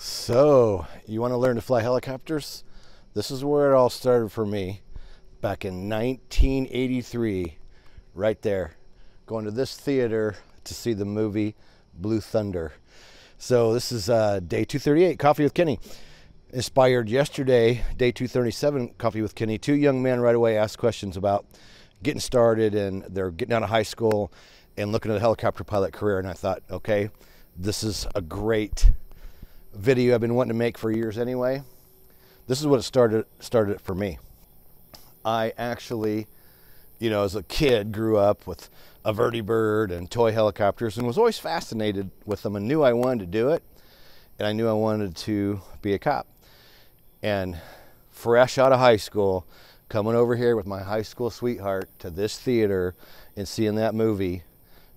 So, you want to learn to fly helicopters? This is where it all started for me back in 1983, right there, going to this theater to see the movie Blue Thunder. So, this is uh, day 238, Coffee with Kenny. Inspired yesterday, day 237, Coffee with Kenny. Two young men right away asked questions about getting started and they're getting out of high school and looking at a helicopter pilot career. And I thought, okay, this is a great video I've been wanting to make for years anyway. This is what it started started for me. I actually, you know, as a kid grew up with a vertibird and toy helicopters and was always fascinated with them and knew I wanted to do it. And I knew I wanted to be a cop. And fresh out of high school, coming over here with my high school sweetheart to this theater and seeing that movie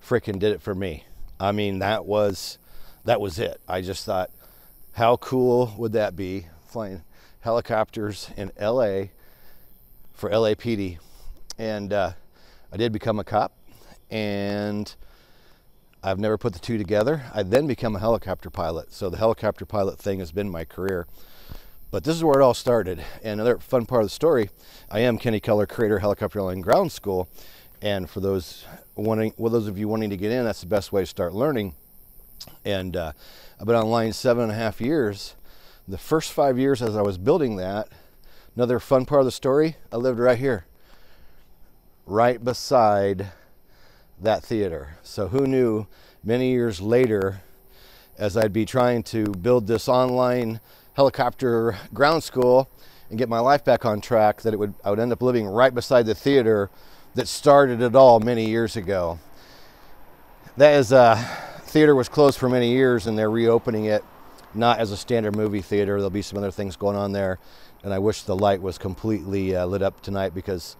freaking did it for me. I mean, that was that was it. I just thought how cool would that be flying helicopters in LA for LAPD? And uh, I did become a cop, and I've never put the two together. I then become a helicopter pilot. So the helicopter pilot thing has been my career. But this is where it all started. And another fun part of the story, I am Kenny Keller, creator Helicopter Land Ground School. And for those wanting, well, those of you wanting to get in, that's the best way to start learning. And uh, I've been online seven and a half years. The first five years as I was building that, another fun part of the story, I lived right here, right beside that theater. So who knew many years later, as I'd be trying to build this online helicopter ground school and get my life back on track, that it would I would end up living right beside the theater that started it all many years ago. That is uh, theater was closed for many years and they're reopening it not as a standard movie theater. There'll be some other things going on there. And I wish the light was completely uh, lit up tonight because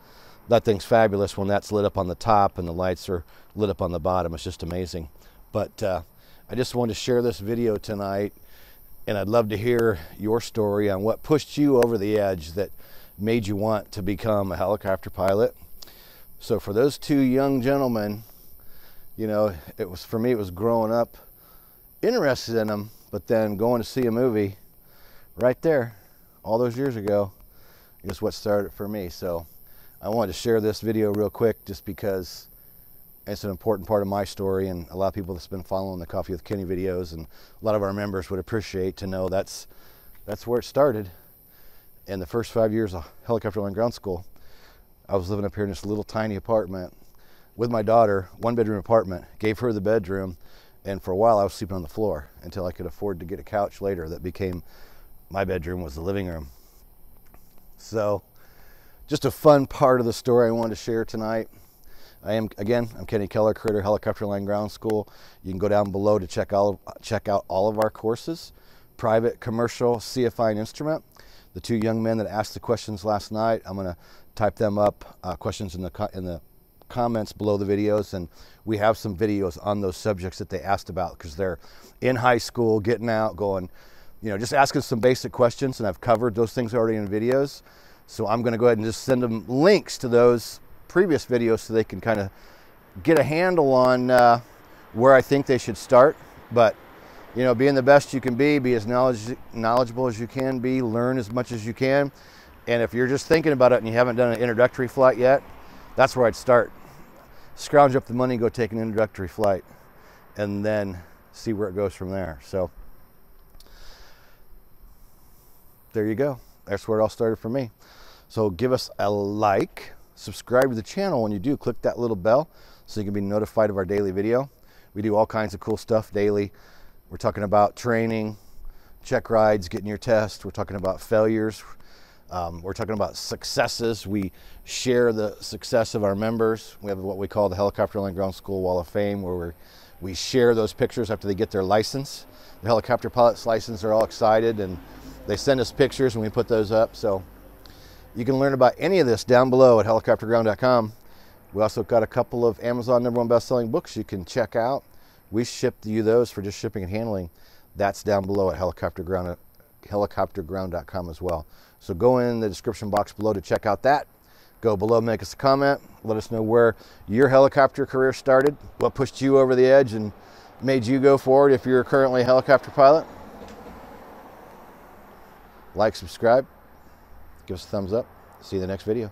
that thing's fabulous when that's lit up on the top and the lights are lit up on the bottom. It's just amazing. But uh, I just wanted to share this video tonight and I'd love to hear your story on what pushed you over the edge that made you want to become a helicopter pilot. So for those two young gentlemen you know, it was for me, it was growing up interested in them, but then going to see a movie right there all those years ago is what started for me. So I wanted to share this video real quick just because it's an important part of my story and a lot of people that's been following the Coffee with Kenny videos and a lot of our members would appreciate to know that's that's where it started. In the first five years of helicopter land ground school, I was living up here in this little tiny apartment with my daughter, one bedroom apartment, gave her the bedroom, and for a while I was sleeping on the floor until I could afford to get a couch later that became my bedroom was the living room. So, just a fun part of the story I wanted to share tonight. I am again, I'm Kenny Keller, creator Helicopter Land Ground School. You can go down below to check all check out all of our courses, private, commercial, CFI, and instrument. The two young men that asked the questions last night, I'm going to type them up. Uh, questions in the in the comments below the videos and we have some videos on those subjects that they asked about because they're in high school getting out going you know just asking some basic questions and i've covered those things already in videos. So i'm going to go ahead and just send them links to those previous videos so they can kind of get a handle on uh, where i think they should start. But you know being the best you can be be as knowledge, knowledgeable as you can be learn as much as you can. And if you're just thinking about it and you haven't done an introductory flight yet that's where i'd start scrounge up the money, go take an introductory flight, and then see where it goes from there. So there you go. That's where it all started for me. So give us a like, subscribe to the channel. When you do, click that little bell so you can be notified of our daily video. We do all kinds of cool stuff daily. We're talking about training, check rides, getting your test. We're talking about failures. Um, we're talking about successes. We share the success of our members. We have what we call the Helicopter Land Ground School Wall of Fame, where we we share those pictures after they get their license. The helicopter pilot's license, they're all excited and they send us pictures and we put those up. So you can learn about any of this down below at helicopterground.com. We also got a couple of Amazon number one best-selling books you can check out. We ship you those for just shipping and handling. That's down below at helicopterground, helicopterground.com as well. So go in the description box below to check out that. Go below, make us a comment. Let us know where your helicopter career started, what pushed you over the edge and made you go forward if you're currently a helicopter pilot. Like, subscribe, give us a thumbs up. See you in the next video.